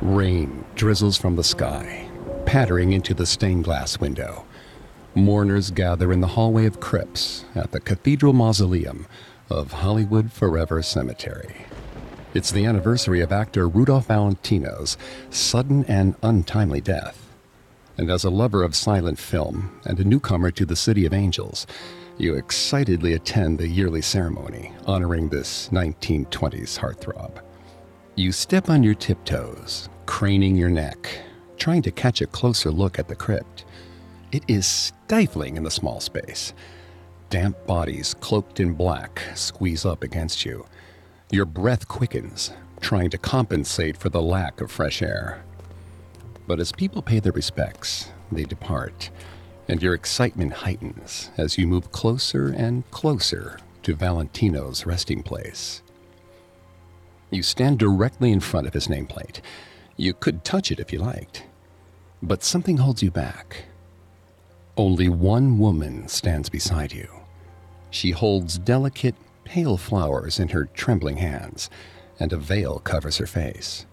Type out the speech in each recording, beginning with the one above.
Rain drizzles from the sky, pattering into the stained glass window. Mourners gather in the hallway of crypts at the Cathedral Mausoleum of Hollywood Forever Cemetery. It's the anniversary of actor Rudolph Valentino's sudden and untimely death. And as a lover of silent film and a newcomer to the City of Angels, you excitedly attend the yearly ceremony honoring this 1920s heartthrob. You step on your tiptoes, craning your neck, trying to catch a closer look at the crypt. It is stifling in the small space. Damp bodies cloaked in black squeeze up against you. Your breath quickens, trying to compensate for the lack of fresh air. But as people pay their respects, they depart, and your excitement heightens as you move closer and closer to Valentino's resting place. You stand directly in front of his nameplate. You could touch it if you liked. But something holds you back. Only one woman stands beside you. She holds delicate, pale flowers in her trembling hands, and a veil covers her face.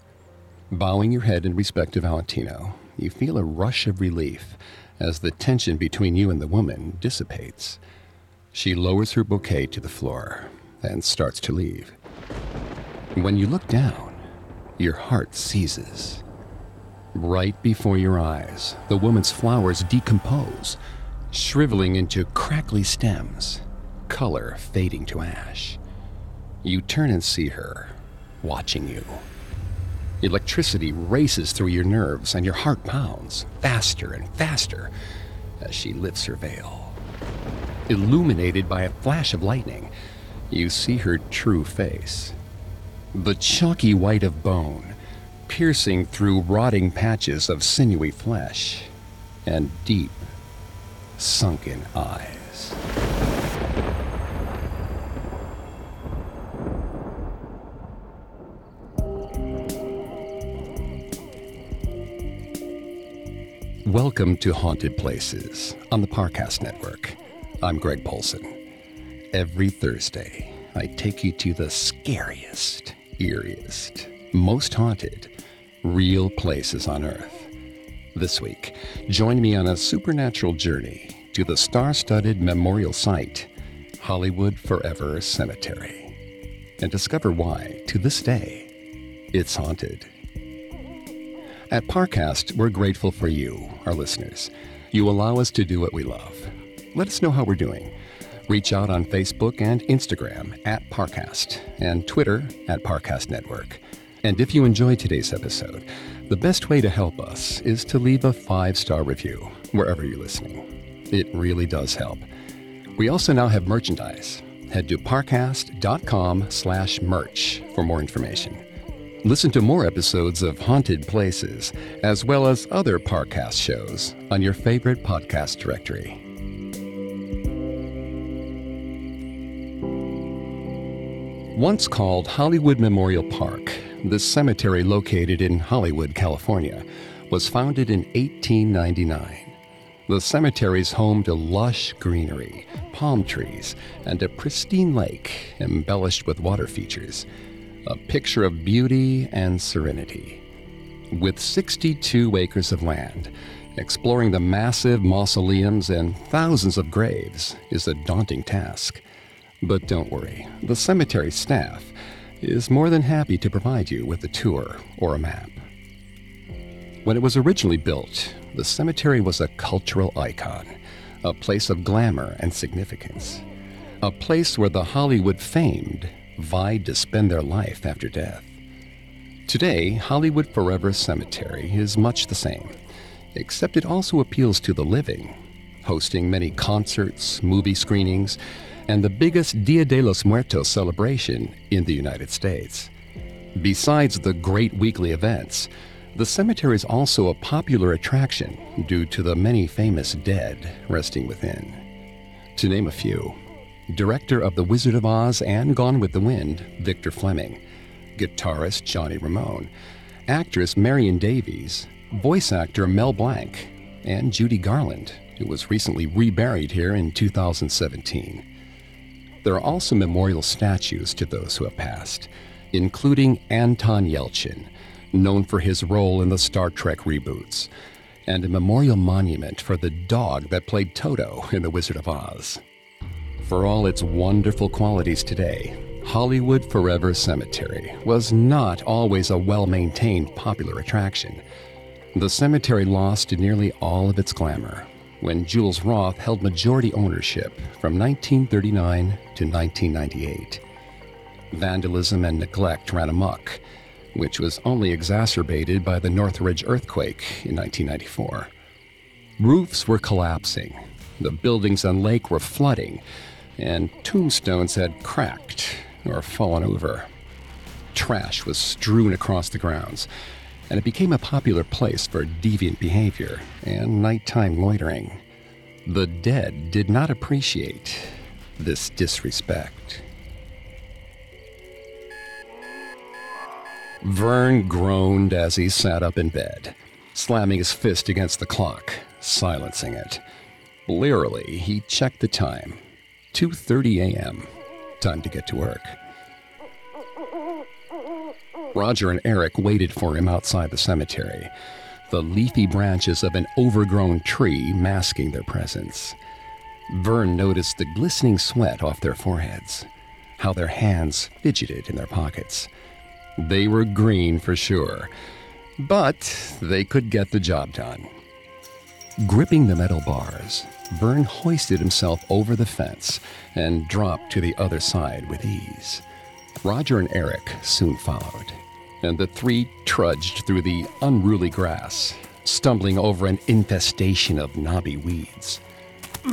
Bowing your head in respect to Valentino, you feel a rush of relief as the tension between you and the woman dissipates. She lowers her bouquet to the floor and starts to leave. When you look down, your heart seizes. Right before your eyes, the woman's flowers decompose, shriveling into crackly stems, color fading to ash. You turn and see her, watching you. Electricity races through your nerves, and your heart pounds faster and faster as she lifts her veil. Illuminated by a flash of lightning, you see her true face the chalky white of bone, piercing through rotting patches of sinewy flesh, and deep, sunken eyes. Welcome to Haunted Places on the Parcast Network. I'm Greg Polcyn. Every Thursday, I take you to the scariest, eeriest, most haunted, real places on Earth. This week, join me on a supernatural journey to the star studded memorial site, Hollywood Forever Cemetery, and discover why, to this day, it's haunted. At Parcast, we're grateful for you, our listeners. You allow us to do what we love. Let us know how we're doing Reach out on Facebook and Instagram at Parcast and Twitter at Parcast Network. And if you enjoyed today's episode, the best way to help us is to leave a five star review wherever you're listening. It really does help. We also now have merchandise. Head to parcast.com slash merch for more information. Listen to more episodes of Haunted Places, as well as other Parcast shows on your favorite podcast directory. Once called Hollywood Memorial Park, this cemetery located in Hollywood, California, was founded in 1899. The cemetery is home to lush greenery, palm trees, and a pristine lake embellished with water features, a picture of beauty and serenity. With 62 acres of land, exploring the massive mausoleums and thousands of graves is a daunting task. But don't worry, the cemetery staff is more than happy to provide you with a tour or a map. When it was originally built, the cemetery was a cultural icon, a place of glamour and significance, a place where the Hollywood famed vied to spend their life after death. Today, Hollywood Forever Cemetery is much the same, except it also appeals to the living, hosting many concerts, movie screenings, and the biggest Dia de los Muertos celebration in the United States. Besides the great weekly events, the cemetery is also a popular attraction due to the many famous dead resting within. To name a few, director of The Wizard of Oz and Gone with the Wind, Victor Fleming, guitarist Johnny Ramone, actress Marion Davies, voice actor Mel Blanc, and Judy Garland, who was recently reburied here in 2017. There are also memorial statues to those who have passed, including Anton Yelchin, known for his role in the Star Trek reboots, and a memorial monument for the dog that played Toto in The Wizard of Oz. For all its wonderful qualities today, Hollywood Forever Cemetery was not always a well maintained popular attraction. The cemetery lost nearly all of its glamour when Jules Roth held majority ownership from 1939 to 1998. Vandalism and neglect ran amok, which was only exacerbated by the Northridge earthquake in 1994. Roofs were collapsing, the buildings on lake were flooding, and tombstones had cracked or fallen over. Trash was strewn across the grounds, and it became a popular place for deviant behavior and nighttime loitering. The dead did not appreciate this disrespect. Vern groaned as he sat up in bed, slamming his fist against the clock, silencing it. Blearily, he checked the time. 2:30 a.m. Time to get to work. Roger and Eric waited for him outside the cemetery, the leafy branches of an overgrown tree masking their presence. Vern noticed the glistening sweat off their foreheads, how their hands fidgeted in their pockets. They were green for sure, but they could get the job done. Gripping the metal bars, Vern hoisted himself over the fence and dropped to the other side with ease. Roger and Eric soon followed and the three trudged through the unruly grass, stumbling over an infestation of knobby weeds.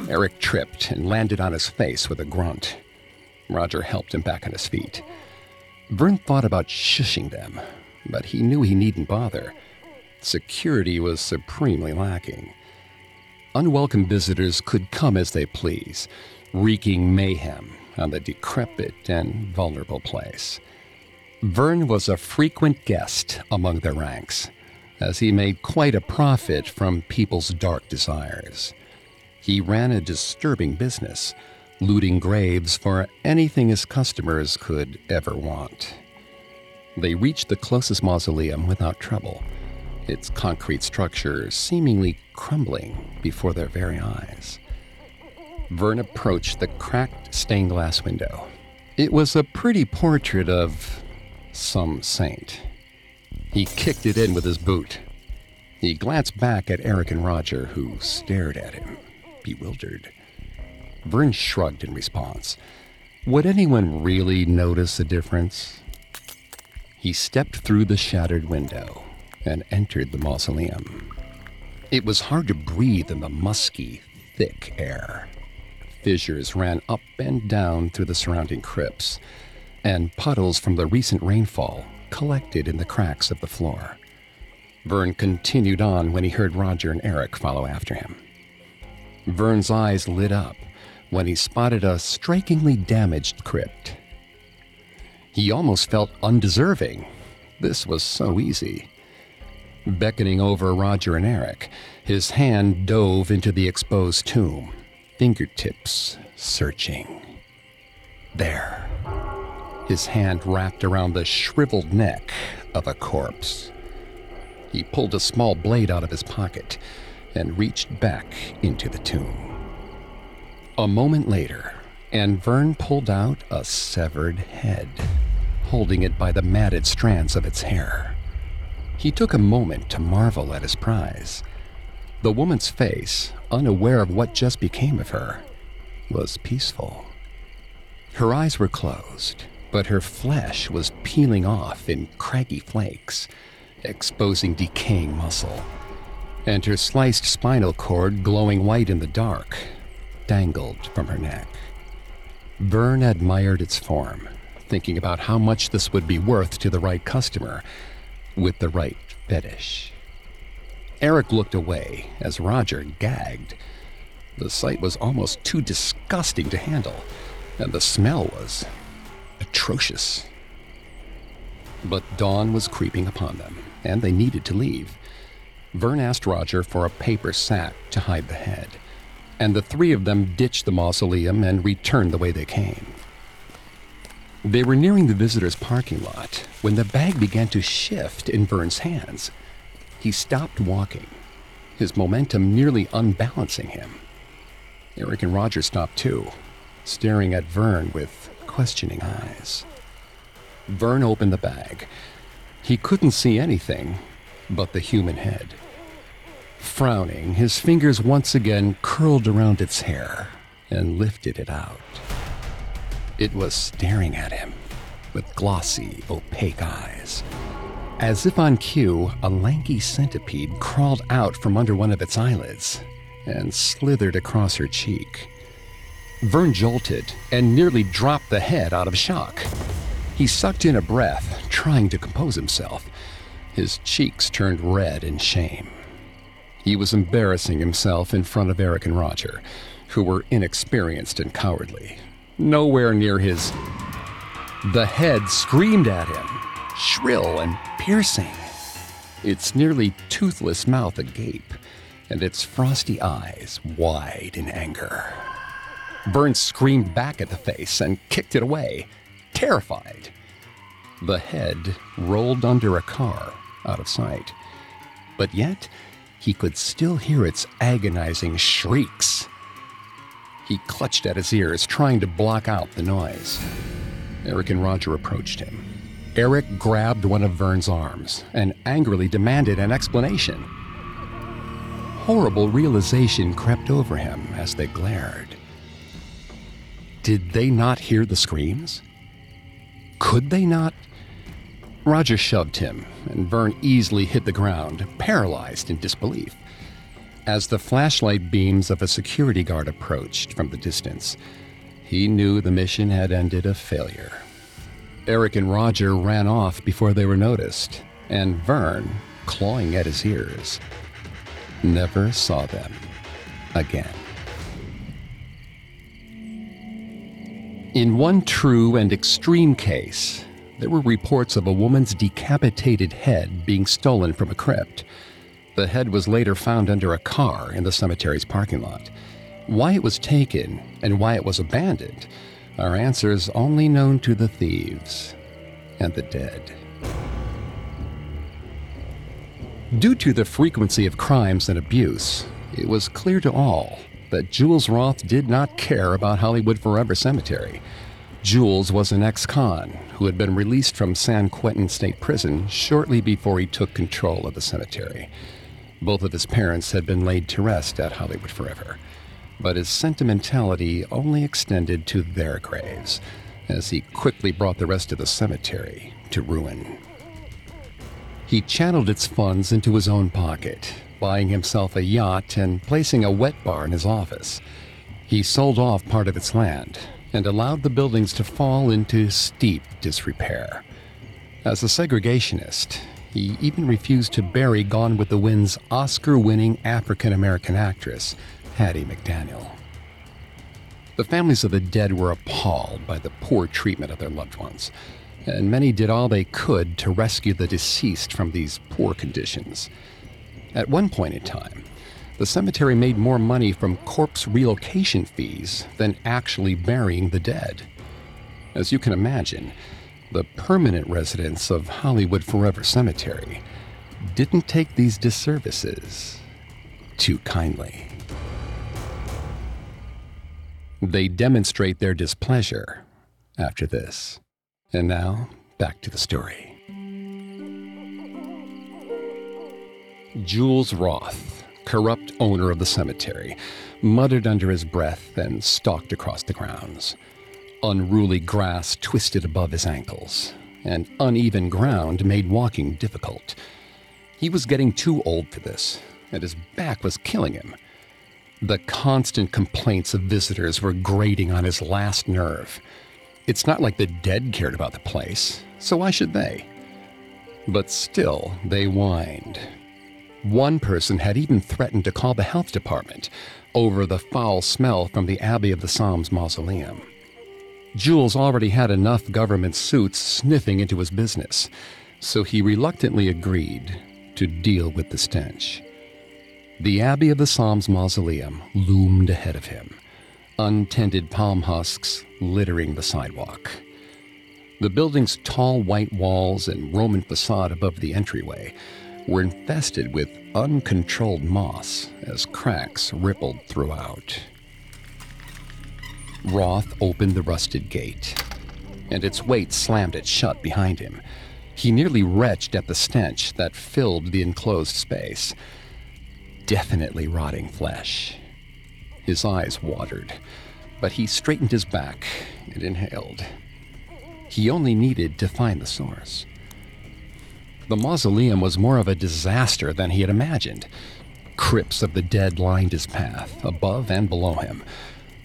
Eric tripped and landed on his face with a grunt. Roger helped him back on his feet. Vern thought about shushing them, but he knew he needn't bother. Security was supremely lacking. Unwelcome visitors could come as they please, wreaking mayhem on the decrepit and vulnerable place. Vern was a frequent guest among their ranks, as he made quite a profit from people's dark desires. He ran a disturbing business, looting graves for anything his customers could ever want. They reached the closest mausoleum without trouble, its concrete structure seemingly crumbling before their very eyes. Vern approached the cracked stained glass window. It was a pretty portrait of some saint. He kicked it in with his boot. He glanced back at Eric and Roger, who stared at him, bewildered. Vern shrugged in response. Would anyone really notice a difference? He stepped through the shattered window and entered the mausoleum. It was hard to breathe in the musky, thick air. Fissures ran up and down through the surrounding crypts, and puddles from the recent rainfall collected in the cracks of the floor. Vern continued on when he heard Roger and Eric follow after him. Vern's eyes lit up when he spotted a strikingly damaged crypt. He almost felt undeserving. This was so easy. Beckoning over Roger and Eric, his hand dove into the exposed tomb, fingertips searching. There his hand wrapped around the shriveled neck of a corpse. He pulled a small blade out of his pocket and reached back into the tomb. A moment later, and Vern pulled out a severed head, holding it by the matted strands of its hair. He took a moment to marvel at his prize. The woman's face, unaware of what just became of her, was peaceful. Her eyes were closed, but her flesh was peeling off in craggy flakes, exposing decaying muscle. And her sliced spinal cord, glowing white in the dark, dangled from her neck. Vern admired its form, thinking about how much this would be worth to the right customer with the right fetish. Eric looked away as Roger gagged. The sight was almost too disgusting to handle, and the smell was atrocious. But dawn was creeping upon them, and they needed to leave. Vern asked Roger for a paper sack to hide the head, and the three of them ditched the mausoleum and returned the way they came. They were nearing the visitor's parking lot when the bag began to shift in Vern's hands. He stopped walking, his momentum nearly unbalancing him. Eric and Roger stopped too, staring at Vern with questioning eyes. Vern opened the bag. He couldn't see anything but the human head. Frowning, his fingers once again curled around its hair and lifted it out. It was staring at him with glossy, opaque eyes. As if on cue, a lanky centipede crawled out from under one of its eyelids and slithered across her cheek. Vern jolted and nearly dropped the head out of shock. He sucked in a breath, trying to compose himself. His cheeks turned red in shame. He was embarrassing himself in front of Eric and Roger, who were inexperienced and cowardly. Nowhere near his. The head screamed at him, shrill and piercing, its nearly toothless mouth agape, and its frosty eyes wide in anger. Vern screamed back at the face and kicked it away, terrified. The head rolled under a car, out of sight. But yet, he could still hear its agonizing shrieks. He clutched at his ears, trying to block out the noise. Eric and Roger approached him. Eric grabbed one of Vern's arms and angrily demanded an explanation. Horrible realization crept over him as they glared. Did they not hear the screams? Could they not? Roger shoved him, and Vern easily hit the ground, paralyzed in disbelief. As the flashlight beams of a security guard approached from the distance, he knew the mission had ended a failure. Eric and Roger ran off before they were noticed, and Vern, clawing at his ears, never saw them again. In one true and extreme case, there were reports of a woman's decapitated head being stolen from a crypt. The head was later found under a car in the cemetery's parking lot. Why it was taken and why it was abandoned are answers only known to the thieves and the dead. Due to the frequency of crimes and abuse, it was clear to all that Jules Roth did not care about Hollywood Forever Cemetery. Jules was an ex con who had been released from San Quentin State Prison shortly before he took control of the cemetery. Both of his parents had been laid to rest at Hollywood Forever, but his sentimentality only extended to their graves, as he quickly brought the rest of the cemetery to ruin. He channeled its funds into his own pocket, buying himself a yacht and placing a wet bar in his office. He sold off part of its land and allowed the buildings to fall into steep disrepair. As a segregationist, he even refused to bury Gone with the Wind's Oscar winning African American actress, Hattie McDaniel. The families of the dead were appalled by the poor treatment of their loved ones, and many did all they could to rescue the deceased from these poor conditions. At one point in time, the cemetery made more money from corpse relocation fees than actually burying the dead. As you can imagine, the permanent residents of Hollywood Forever Cemetery didn't take these disservices too kindly. They demonstrate their displeasure after this. And now, back to the story. Jules Roth, corrupt owner of the cemetery, muttered under his breath and stalked across the grounds. Unruly grass twisted above his ankles, and uneven ground made walking difficult. He was getting too old for this, and his back was killing him. The constant complaints of visitors were grating on his last nerve. It's not like the dead cared about the place, so why should they? But still, they whined, one person had even threatened to call the health department over the foul smell from the Abbey of the Psalms mausoleum. Jules already had enough government suits sniffing into his business, so he reluctantly agreed to deal with the stench. The Abbey of the Psalms mausoleum loomed ahead of him, untended palm husks littering the sidewalk. The building's tall white walls and Roman facade above the entryway were infested with uncontrolled moss as cracks rippled throughout. Roth opened the rusted gate, and its weight slammed it shut behind him. He nearly retched at the stench that filled the enclosed space. Definitely rotting flesh. His eyes watered, but he straightened his back and inhaled. He only needed to find the source. The mausoleum was more of a disaster than he had imagined. Crypts of the dead lined his path, above and below him,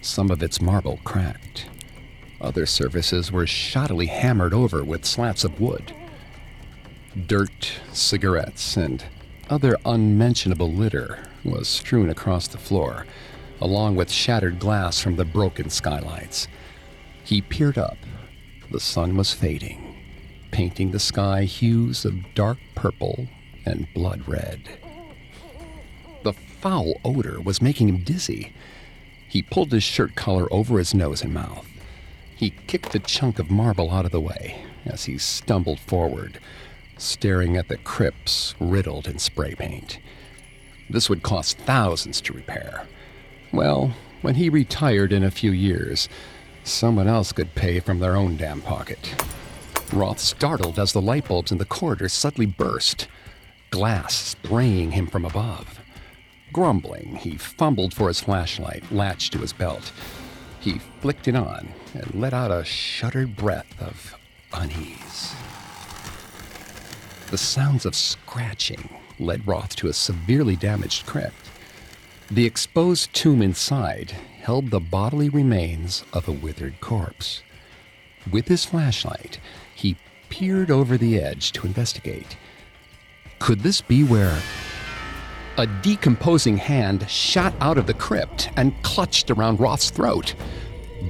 some of its marble cracked. Other surfaces were shoddily hammered over with slats of wood. Dirt, cigarettes, and other unmentionable litter was strewn across the floor, along with shattered glass from the broken skylights. He peered up. The sun was fading painting the sky hues of dark purple and blood red. The foul odor was making him dizzy. He pulled his shirt collar over his nose and mouth. He kicked a chunk of marble out of the way as he stumbled forward, staring at the crypts riddled in spray paint. This would cost thousands to repair. Well, when he retired in a few years, someone else could pay from their own damn pocket. Roth startled as the light bulbs in the corridor suddenly burst, glass spraying him from above. Grumbling, he fumbled for his flashlight latched to his belt. He flicked it on and let out a shuddered breath of unease. The sounds of scratching led Roth to a severely damaged crypt. The exposed tomb inside held the bodily remains of a withered corpse. With his flashlight, he peered over the edge to investigate. Could this be where a decomposing hand shot out of the crypt and clutched around Roth's throat?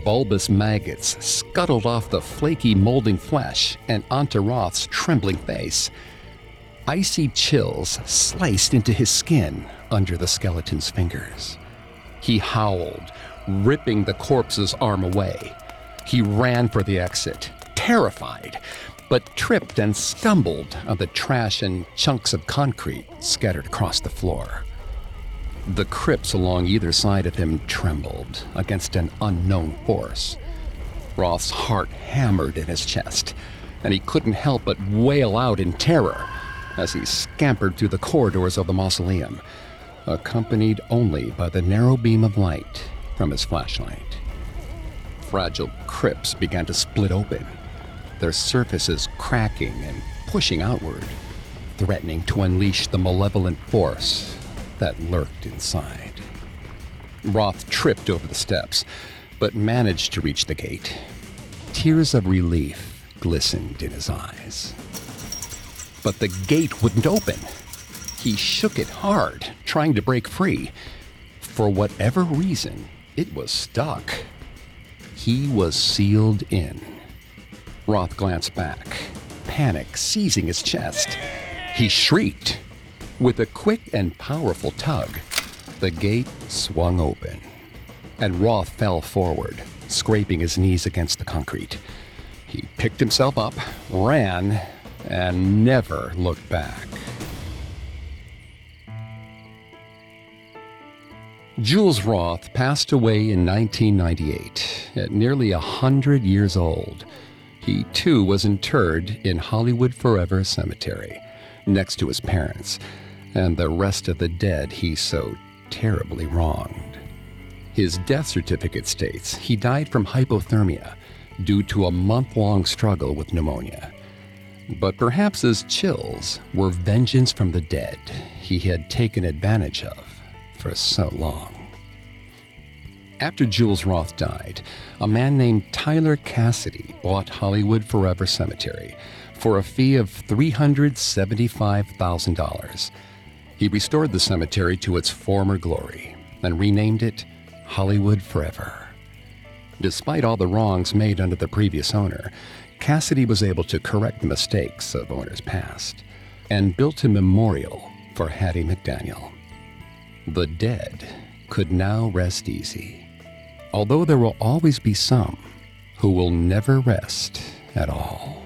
Bulbous maggots scuttled off the flaky, molding flesh and onto Roth's trembling face. Icy chills sliced into his skin under the skeleton's fingers. He howled, ripping the corpse's arm away. He ran for the exit, terrified, but tripped and stumbled on the trash and chunks of concrete scattered across the floor. The crypts along either side of him trembled against an unknown force. Roth's heart hammered in his chest, and he couldn't help but wail out in terror as he scampered through the corridors of the mausoleum, accompanied only by the narrow beam of light from his flashlight. Fragile crypts began to split open, their surfaces cracking and pushing outward, threatening to unleash the malevolent force that lurked inside. Roth tripped over the steps, but managed to reach the gate. Tears of relief glistened in his eyes. But the gate wouldn't open. He shook it hard, trying to break free. For whatever reason, it was stuck. He was sealed in. Roth glanced back, panic seizing his chest. He shrieked. With a quick and powerful tug, the gate swung open, and Roth fell forward, scraping his knees against the concrete. He picked himself up, ran, and never looked back. Jules Roth passed away in 1998 at nearly a 100 years old. He too was interred in Hollywood Forever Cemetery, next to his parents, and the rest of the dead he so terribly wronged. His death certificate states he died from hypothermia due to a month long struggle with pneumonia. But perhaps his chills were vengeance from the dead he had taken advantage of for so long. After Jules Roth died, a man named Tyler Cassity bought Hollywood Forever Cemetery for a fee of $375,000. He restored the cemetery to its former glory and renamed it Hollywood Forever. Despite all the wrongs made under the previous owner, Cassity was able to correct the mistakes of owners past and built a memorial for Hattie McDaniel. The dead could now rest easy although there will always be some who will never rest at all.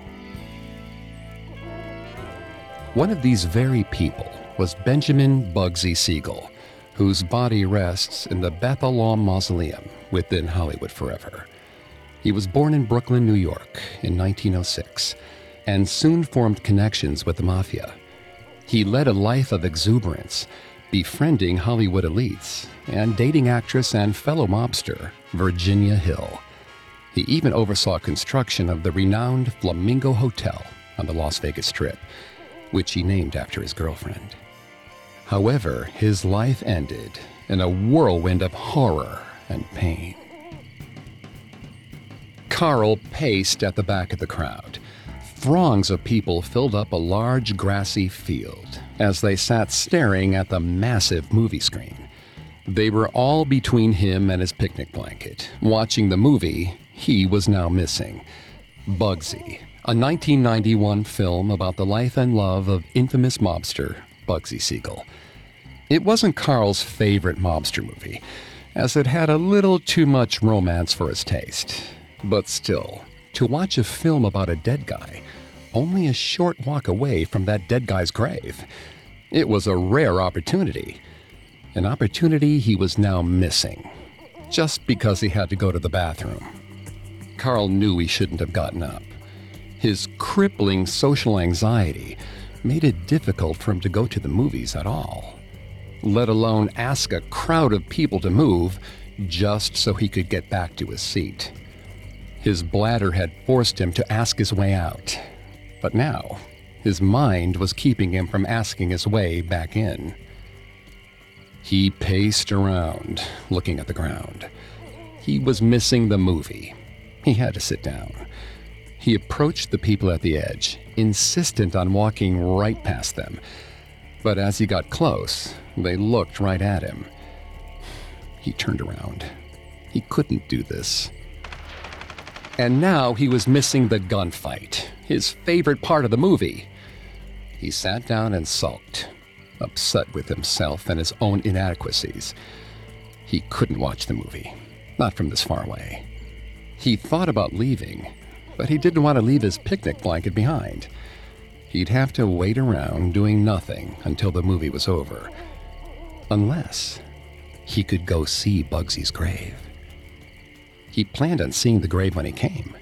One of these very people was Benjamin Bugsy Siegel, whose body rests in the Beth Olam Mausoleum within Hollywood Forever. He was born in Brooklyn, New York in 1906 and soon formed connections with the mafia. He led a life of exuberance, befriending Hollywood elites and dating actress and fellow mobster Virginia Hill. He even oversaw construction of the renowned Flamingo Hotel on the Las Vegas Strip, which he named after his girlfriend. However, his life ended in a whirlwind of horror and pain. Carl paced at the back of the crowd. Throngs of people filled up a large grassy field as they sat staring at the massive movie screen. They were all between him and his picnic blanket, watching the movie he was now missing Bugsy, a 1991 film about the life and love of infamous mobster Bugsy Siegel. It wasn't Carl's favorite mobster movie, as it had a little too much romance for his taste. But still, to watch a film about a dead guy, only a short walk away from that dead guy's grave, it was a rare opportunity. An opportunity he was now missing, just because he had to go to the bathroom. Carl knew he shouldn't have gotten up. His crippling social anxiety made it difficult for him to go to the movies at all, let alone ask a crowd of people to move just so he could get back to his seat. His bladder had forced him to ask his way out, but now his mind was keeping him from asking his way back in. He paced around, looking at the ground. He was missing the movie he had to sit down. He approached the people at the edge, insistent on walking right past them. But as he got close, they looked right at him. He turned around. He couldn't do this. And now he was missing the gunfight, his favorite part of the movie. He sat down and sulked, upset with himself and his own inadequacies. He couldn't watch the movie, not from this far away. He thought about leaving, but he didn't want to leave his picnic blanket behind. He'd have to wait around doing nothing until the movie was over. Unless he could go see Bugsy's grave. He planned on seeing the grave when he came,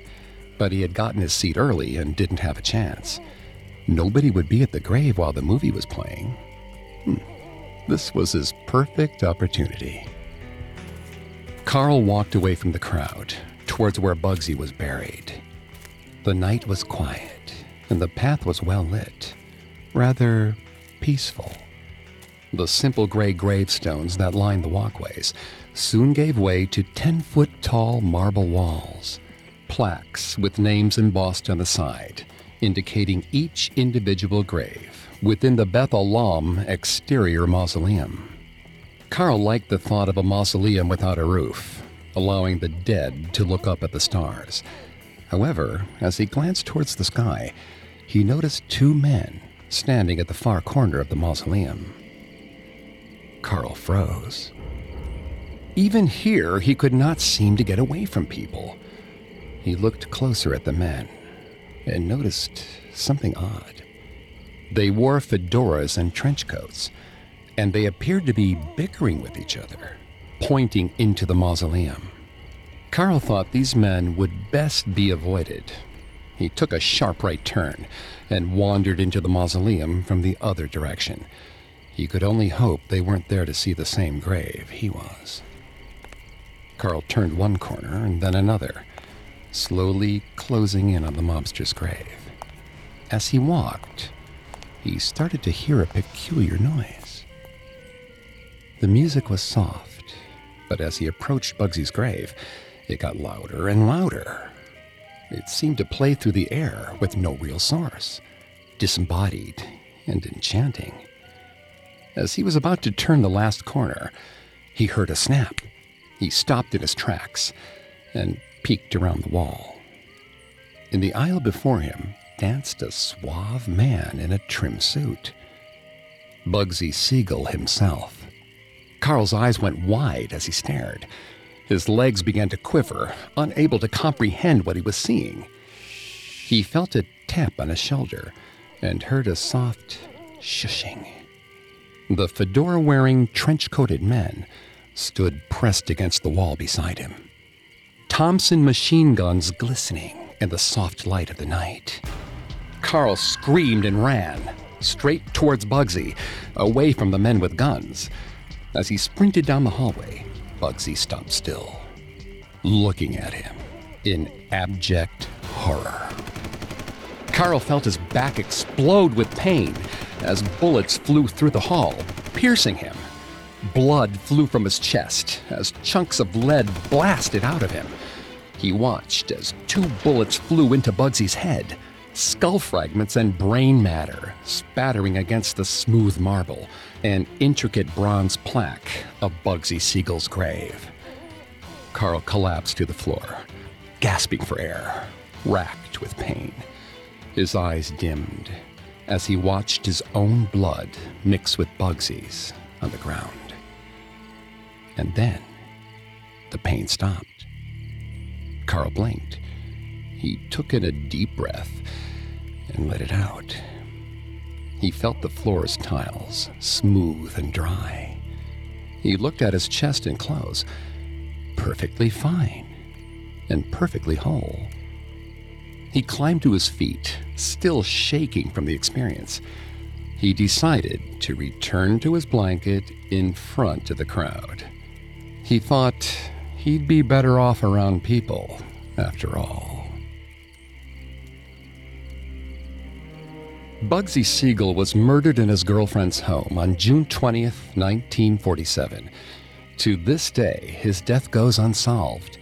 but he had gotten his seat early and didn't have a chance. Nobody would be at the grave while the movie was playing. Hmm. This was his perfect opportunity. Carl walked away from the crowd, towards where Bugsy was buried. The night was quiet, and the path was well lit, rather peaceful. The simple gray gravestones that lined the walkways soon gave way to 10 foot tall marble walls, plaques with names embossed on the side, indicating each individual grave within the Beth Olam exterior mausoleum. Carl liked the thought of a mausoleum without a roof, allowing the dead to look up at the stars. However, as he glanced towards the sky, he noticed two men standing at the far corner of the mausoleum. Carl froze. Even here, he could not seem to get away from people. He looked closer at the men and noticed something odd. They wore fedoras and trench coats, and they appeared to be bickering with each other pointing into the mausoleum. Carl thought these men would best be avoided. He took a sharp right turn and wandered into the mausoleum from the other direction. He could only hope they weren't there to see the same grave he was. Carl turned one corner and then another, slowly closing in on the mobster's grave. As he walked, he started to hear a peculiar noise. The music was soft but as he approached Bugsy's grave, it got louder and louder. It seemed to play through the air with no real source, disembodied and enchanting. As he was about to turn the last corner, he heard a snap. He stopped in his tracks and peeked around the wall. In the aisle before him danced a suave man in a trim suit. Bugsy Siegel himself. Carl's eyes went wide as he stared. His legs began to quiver, unable to comprehend what he was seeing. He felt a tap on his shoulder and heard a soft shushing. The fedora wearing, trench coated men stood pressed against the wall beside him. Thompson machine guns glistening in the soft light of the night. Carl screamed and ran, straight towards Bugsy, away from the men with guns. As he sprinted down the hallway, Bugsy stopped still, looking at him in abject horror. Carl felt his back explode with pain as bullets flew through the hall, piercing him. Blood flew from his chest as chunks of lead blasted out of him. He watched as two bullets flew into Bugsy's head, skull fragments and brain matter spattering against the smooth marble, an intricate bronze plaque of Bugsy Siegel's grave. Carl collapsed to the floor, gasping for air, racked with pain. His eyes dimmed as he watched his own blood mix with Bugsy's on the ground. And then the pain stopped. Carl blinked. He took in a deep breath and let it out. He felt the floor's tiles smooth and dry. He looked at his chest and clothes, perfectly fine and perfectly whole. He climbed to his feet, still shaking from the experience. He decided to return to his blanket in front of the crowd. He thought he'd be better off around people, after all. Bugsy Siegel was murdered in his girlfriend's home on June 20th, 1947. To this day, his death goes unsolved,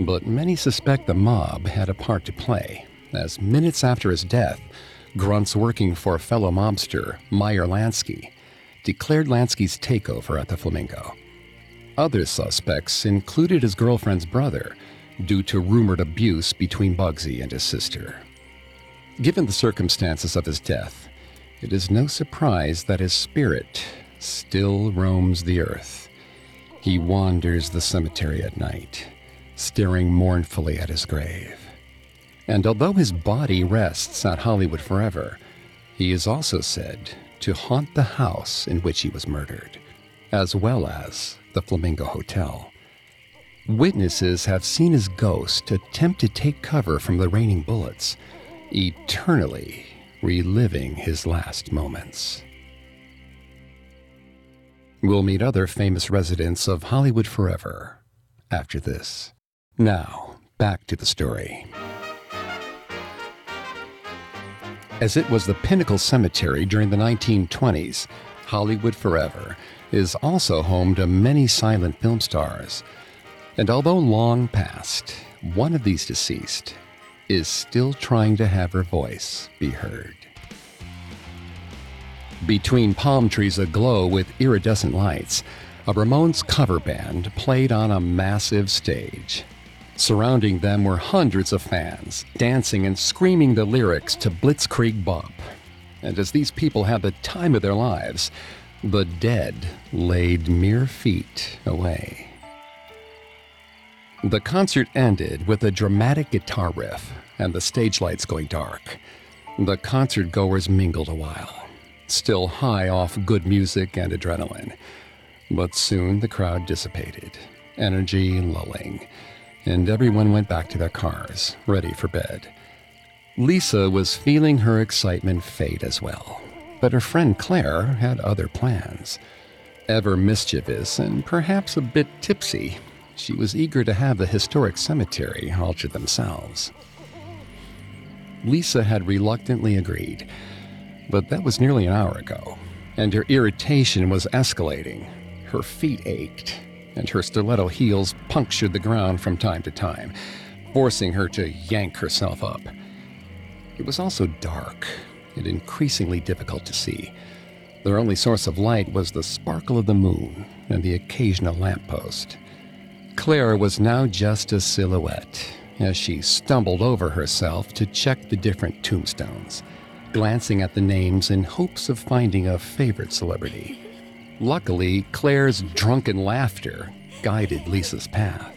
but many suspect the mob had a part to play, as minutes after his death, grunts working for fellow mobster Meyer Lansky declared Lansky's takeover at the Flamingo. Other suspects included his girlfriend's brother, due to rumored abuse between Bugsy and his sister. Given the circumstances of his death, it is no surprise that his spirit still roams the earth. He wanders the cemetery at night, staring mournfully at his grave. And although his body rests at Hollywood forever, he is also said to haunt the house in which he was murdered, as well as the Flamingo Hotel. Witnesses have seen his ghost attempt to take cover from the raining bullets, eternally reliving his last moments. We'll meet other famous residents of Hollywood forever after this. Now, back to the story. As it was the pinnacle cemetery during the 1920s, Hollywood Forever is also home to many silent film stars. And although long past, one of these deceased is still trying to have her voice be heard. Between palm trees aglow with iridescent lights, a Ramones cover band played on a massive stage. Surrounding them were hundreds of fans, dancing and screaming the lyrics to Blitzkrieg Bop. And as these people had the time of their lives, the dead laid mere feet away. The concert ended with a dramatic guitar riff and the stage lights going dark. The concert goers mingled a while, still high off good music and adrenaline. But soon the crowd dissipated, energy lulling and everyone went back to their cars, ready for bed. Lisa was feeling her excitement fade as well, but her friend Claire had other plans. Ever mischievous and perhaps a bit tipsy, she was eager to have the historic cemetery all to themselves. Lisa had reluctantly agreed, but that was nearly an hour ago, and her irritation was escalating. Her feet ached, and her stiletto heels punctured the ground from time to time, forcing her to yank herself up. It was also dark increasingly difficult to see. Their only source of light was the sparkle of the moon and the occasional lamppost. Claire was now just a silhouette as she stumbled over herself to check the different tombstones, glancing at the names in hopes of finding a favorite celebrity. Luckily, Claire's drunken laughter guided Lisa's path.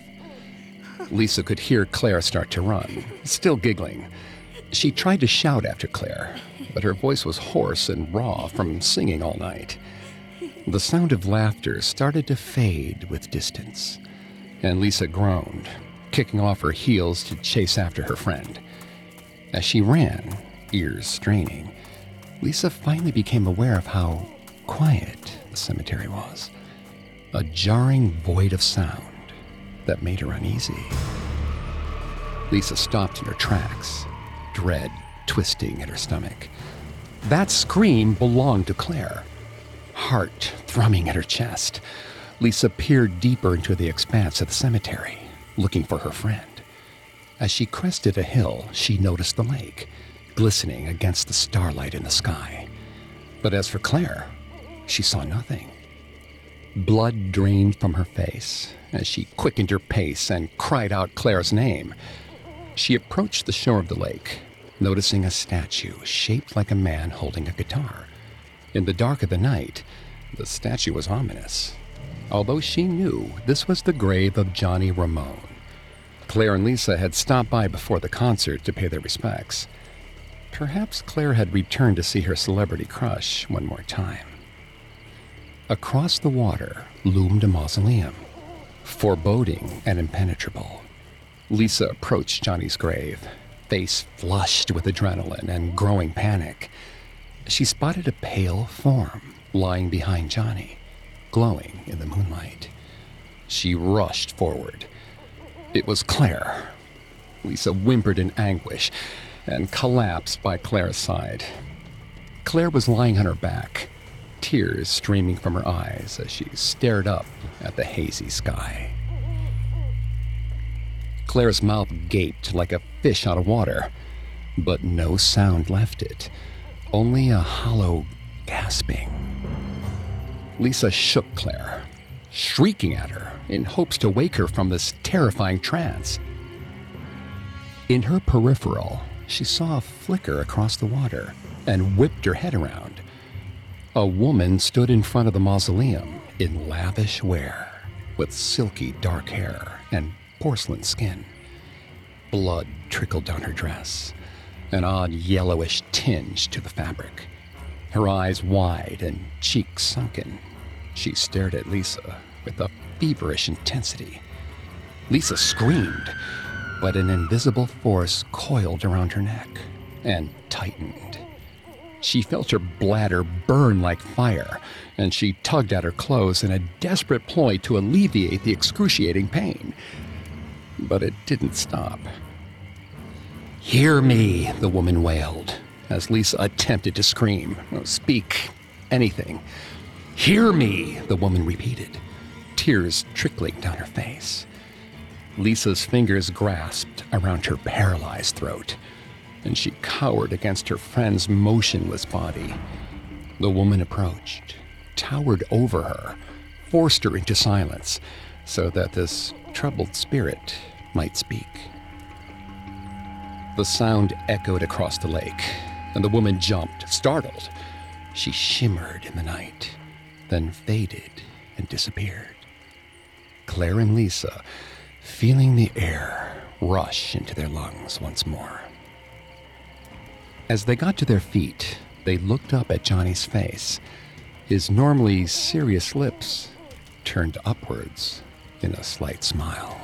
Lisa could hear Claire start to run, still giggling. She tried to shout after Claire, but her voice was hoarse and raw from singing all night. The sound of laughter started to fade with distance, and Lisa groaned, kicking off her heels to chase after her friend. As she ran, ears straining, Lisa finally became aware of how quiet the cemetery was a jarring void of sound that made her uneasy. Lisa stopped in her tracks, dread twisting at her stomach. That scream belonged to Claire. Heart thrumming at her chest, Lisa peered deeper into the expanse of the cemetery, looking for her friend. As she crested a hill, she noticed the lake, glistening against the starlight in the sky. But as for Claire, she saw nothing. Blood drained from her face as she quickened her pace and cried out Claire's name. She approached the shore of the lake, noticing a statue shaped like a man holding a guitar. In the dark of the night, the statue was ominous, although she knew this was the grave of Johnny Ramone. Claire and Lisa had stopped by before the concert to pay their respects. Perhaps Claire had returned to see her celebrity crush one more time. Across the water loomed a mausoleum, foreboding and impenetrable. Lisa approached Johnny's grave, face flushed with adrenaline and growing panic. She spotted a pale form lying behind Johnny, glowing in the moonlight. She rushed forward. It was Claire. Lisa whimpered in anguish and collapsed by Claire's side. Claire was lying on her back, tears streaming from her eyes as she stared up at the hazy sky. Claire's mouth gaped like a fish out of water, but no sound left it, only a hollow gasping. Lisa shook Claire, shrieking at her in hopes to wake her from this terrifying trance. In her peripheral, she saw a flicker across the water and whipped her head around. A woman stood in front of the mausoleum in lavish wear, with silky dark hair and porcelain skin. Blood trickled down her dress, an odd yellowish tinge to the fabric. Her eyes wide and cheeks sunken, she stared at Lisa with a feverish intensity. Lisa screamed, but an invisible force coiled around her neck and tightened. She felt her bladder burn like fire, and she tugged at her clothes in a desperate ploy to alleviate the excruciating pain. But it didn't stop. Hear me, the woman wailed, as Lisa attempted to scream, speak, anything. Hear me, the woman repeated, tears trickling down her face. Lisa's fingers grasped around her paralyzed throat and she cowered against her friend's motionless body. The woman approached, towered over her, forced her into silence so that this troubled spirit might speak. The sound echoed across the lake, and the woman jumped, startled. She shimmered in the night, then faded and disappeared. Claire and Lisa, feeling the air rush into their lungs once more. As they got to their feet, they looked up at Johnny's face. His normally serious lips turned upwards in a slight smile.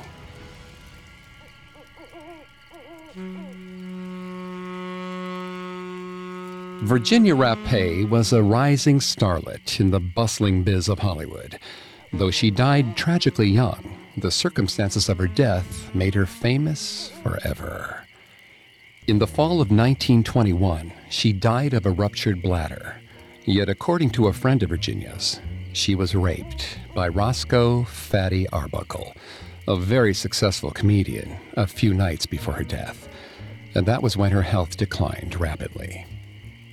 Virginia Rappé was a rising starlet in the bustling biz of Hollywood. Though she died tragically young, the circumstances of her death made her famous forever. In the fall of 1921, she died of a ruptured bladder. Yet, according to a friend of Virginia's, she was raped by Roscoe Fatty Arbuckle, a very successful comedian, a few nights before her death. And that was when her health declined rapidly.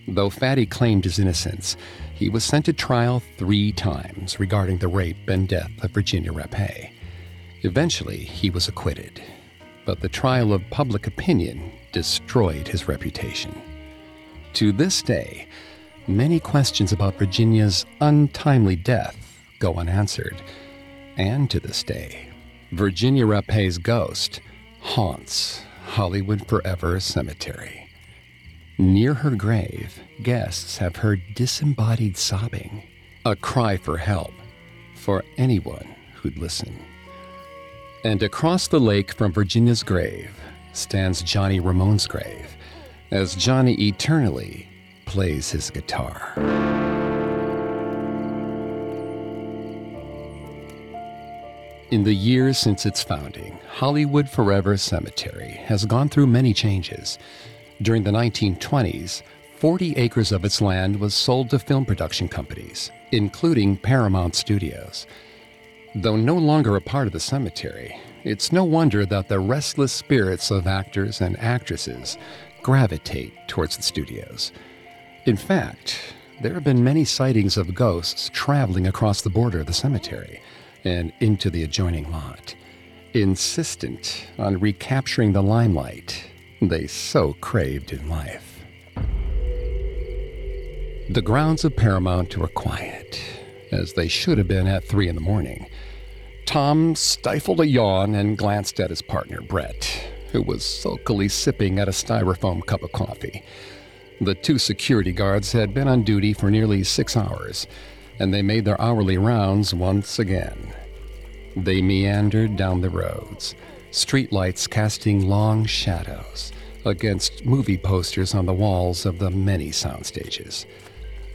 Though Fatty claimed his innocence, he was sent to trial three times regarding the rape and death of Virginia Rappé. Eventually, he was acquitted, but the trial of public opinion destroyed his reputation. To this day, many questions about Virginia's untimely death go unanswered. And to this day, Virginia Rappé's ghost haunts Hollywood Forever Cemetery. Near her grave, guests have heard disembodied sobbing, a cry for help for anyone who'd listen. And across the lake from Virginia's grave stands Johnny Ramone's grave, as Johnny eternally plays his guitar. In the years since its founding, Hollywood Forever Cemetery has gone through many changes. During the 1920s, 40 acres of its land was sold to film production companies, including Paramount Studios. Though no longer a part of the cemetery, it's no wonder that the restless spirits of actors and actresses gravitate towards the studios. In fact, there have been many sightings of ghosts traveling across the border of the cemetery and into the adjoining lot, insistent on recapturing the limelight they so craved in life. The grounds of Paramount were quiet, as they should have been at three in the morning. Tom stifled a yawn and glanced at his partner, Brett, who was sulkily sipping at a styrofoam cup of coffee. The two security guards had been on duty for nearly six hours, and they made their hourly rounds once again. They meandered down the roads, streetlights casting long shadows against movie posters on the walls of the many sound stages.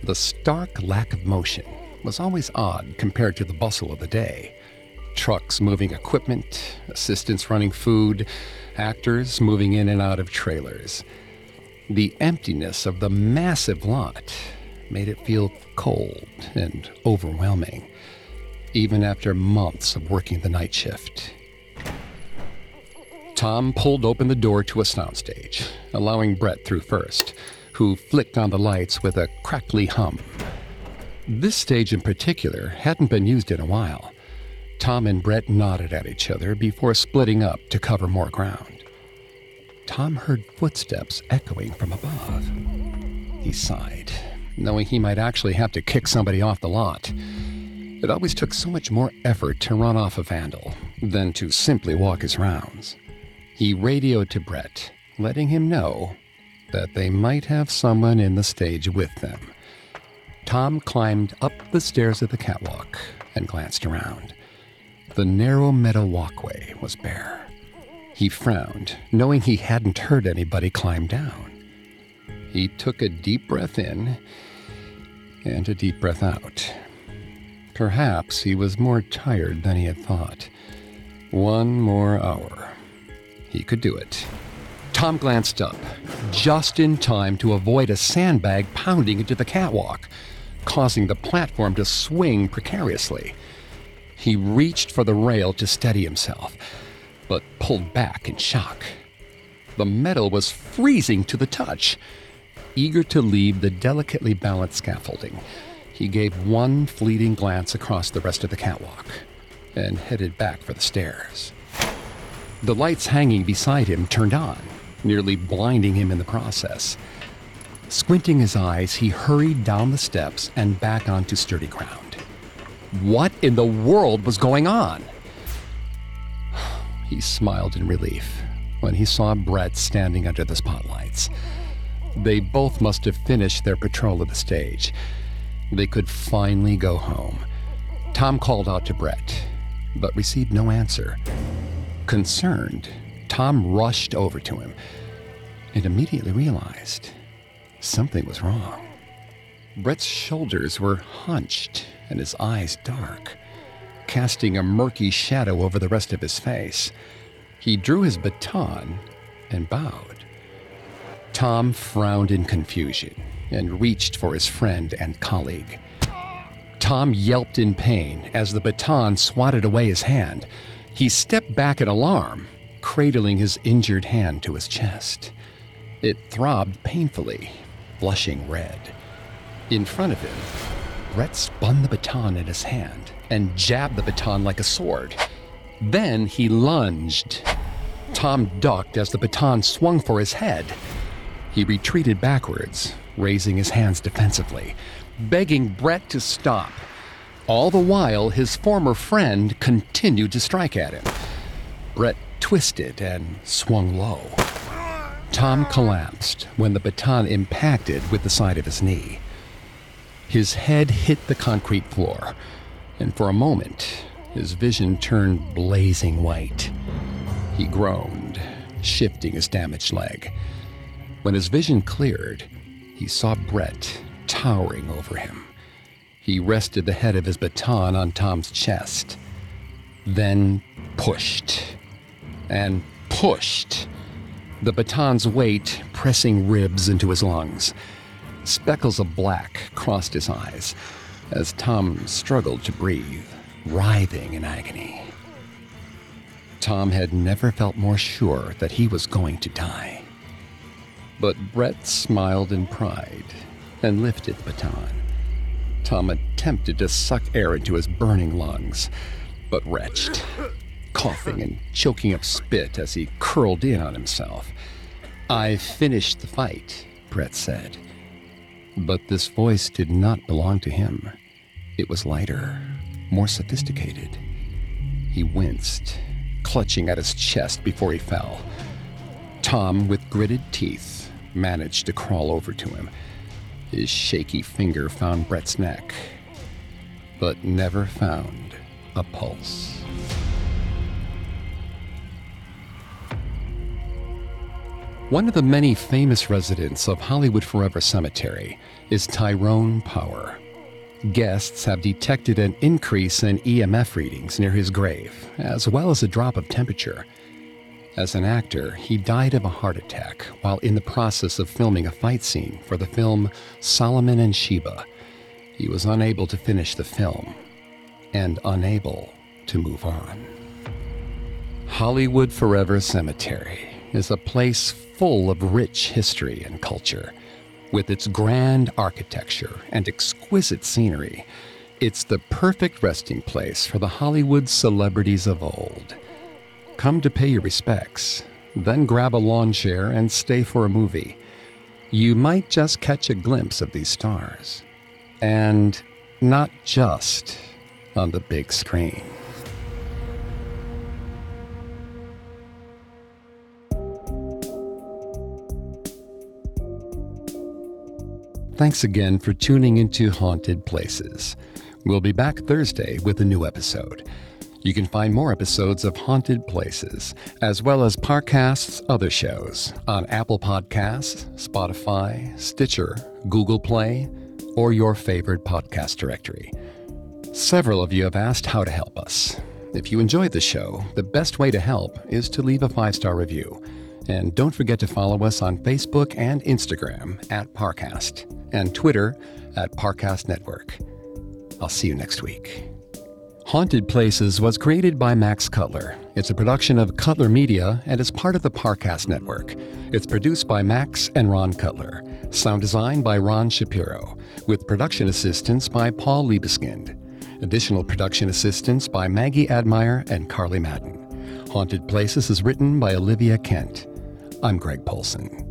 The stark lack of motion was always odd compared to the bustle of the day. Trucks moving equipment, assistants running food, actors moving in and out of trailers. The emptiness of the massive lot made it feel cold and overwhelming, even after months of working the night shift. Tom pulled open the door to a soundstage, allowing Brett through first, who flicked on the lights with a crackly hum. This stage in particular hadn't been used in a while. Tom and Brett nodded at each other before splitting up to cover more ground. Tom heard footsteps echoing from above. He sighed, knowing he might actually have to kick somebody off the lot. It always took so much more effort to run off a vandal than to simply walk his rounds. He radioed to Brett, letting him know that they might have someone in the stage with them. Tom climbed up the stairs of the catwalk and glanced around. The narrow metal walkway was bare. He frowned, knowing he hadn't heard anybody climb down. He took a deep breath in and a deep breath out. Perhaps he was more tired than he had thought. One more hour. He could do it. Tom glanced up, just in time to avoid a sandbag pounding into the catwalk, causing the platform to swing precariously. He reached for the rail to steady himself, but pulled back in shock. The metal was freezing to the touch. Eager to leave the delicately balanced scaffolding, he gave one fleeting glance across the rest of the catwalk and headed back for the stairs. The lights hanging beside him turned on, nearly blinding him in the process. Squinting his eyes, he hurried down the steps and back onto sturdy ground. What in the world was going on? He smiled in relief when he saw Brett standing under the spotlights. They both must have finished their patrol of the stage. They could finally go home. Tom called out to Brett, but received no answer. Concerned, Tom rushed over to him and immediately realized something was wrong. Brett's shoulders were hunched and his eyes dark, casting a murky shadow over the rest of his face. He drew his baton and bowed. Tom frowned in confusion and reached for his friend and colleague. Tom yelped in pain as the baton swatted away his hand. He stepped back in alarm, cradling his injured hand to his chest. It throbbed painfully, blushing red. In front of him, Brett spun the baton in his hand and jabbed the baton like a sword. Then he lunged. Tom ducked as the baton swung for his head. He retreated backwards, raising his hands defensively, begging Brett to stop. All the while, his former friend continued to strike at him. Brett twisted and swung low. Tom collapsed when the baton impacted with the side of his knee. His head hit the concrete floor, and for a moment, his vision turned blazing white. He groaned, shifting his damaged leg. When his vision cleared, he saw Brett towering over him. He rested the head of his baton on Tom's chest, then pushed and pushed, the baton's weight pressing ribs into his lungs. Speckles of black crossed his eyes as Tom struggled to breathe, writhing in agony. Tom had never felt more sure that he was going to die. But Brett smiled in pride and lifted the baton. Tom attempted to suck air into his burning lungs, but retched, coughing and choking up spit as he curled in on himself. I finished the fight, Brett said. But this voice did not belong to him. It was lighter, more sophisticated. He winced, clutching at his chest before he fell. Tom, with gritted teeth, managed to crawl over to him. His shaky finger found Brett's neck, but never found a pulse. One of the many famous residents of Hollywood Forever Cemetery is Tyrone Power. Guests have detected an increase in EMF readings near his grave, as well as a drop of temperature. As an actor, he died of a heart attack while in the process of filming a fight scene for the film Solomon and Sheba. He was unable to finish the film and unable to move on. Hollywood Forever Cemetery is a place full of rich history and culture. With its grand architecture and exquisite scenery, it's the perfect resting place for the Hollywood celebrities of old. Come to pay your respects, then grab a lawn chair and stay for a movie. You might just catch a glimpse of these stars. And not just on the big screen. Thanks again for tuning into Haunted Places. We'll be back Thursday with a new episode. You can find more episodes of Haunted Places, as well as Parcast's other shows on Apple Podcasts, Spotify, Stitcher, Google Play, or your favorite podcast directory. Several of you have asked how to help us. If you enjoyed the show, the best way to help is to leave a five star review. And don't forget to follow us on Facebook and Instagram at Parcast and Twitter at Parcast Network. I'll see you next week. Haunted Places was created by Max Cutler. It's a production of Cutler Media and is part of the Parcast Network. It's produced by Max and Ron Cutler. Sound design by Ron Shapiro, with production assistance by Paul Liebeskind. Additional production assistance by Maggie Admire and Carly Madden. Haunted Places is written by Olivia Kent. I'm Greg Polcyn.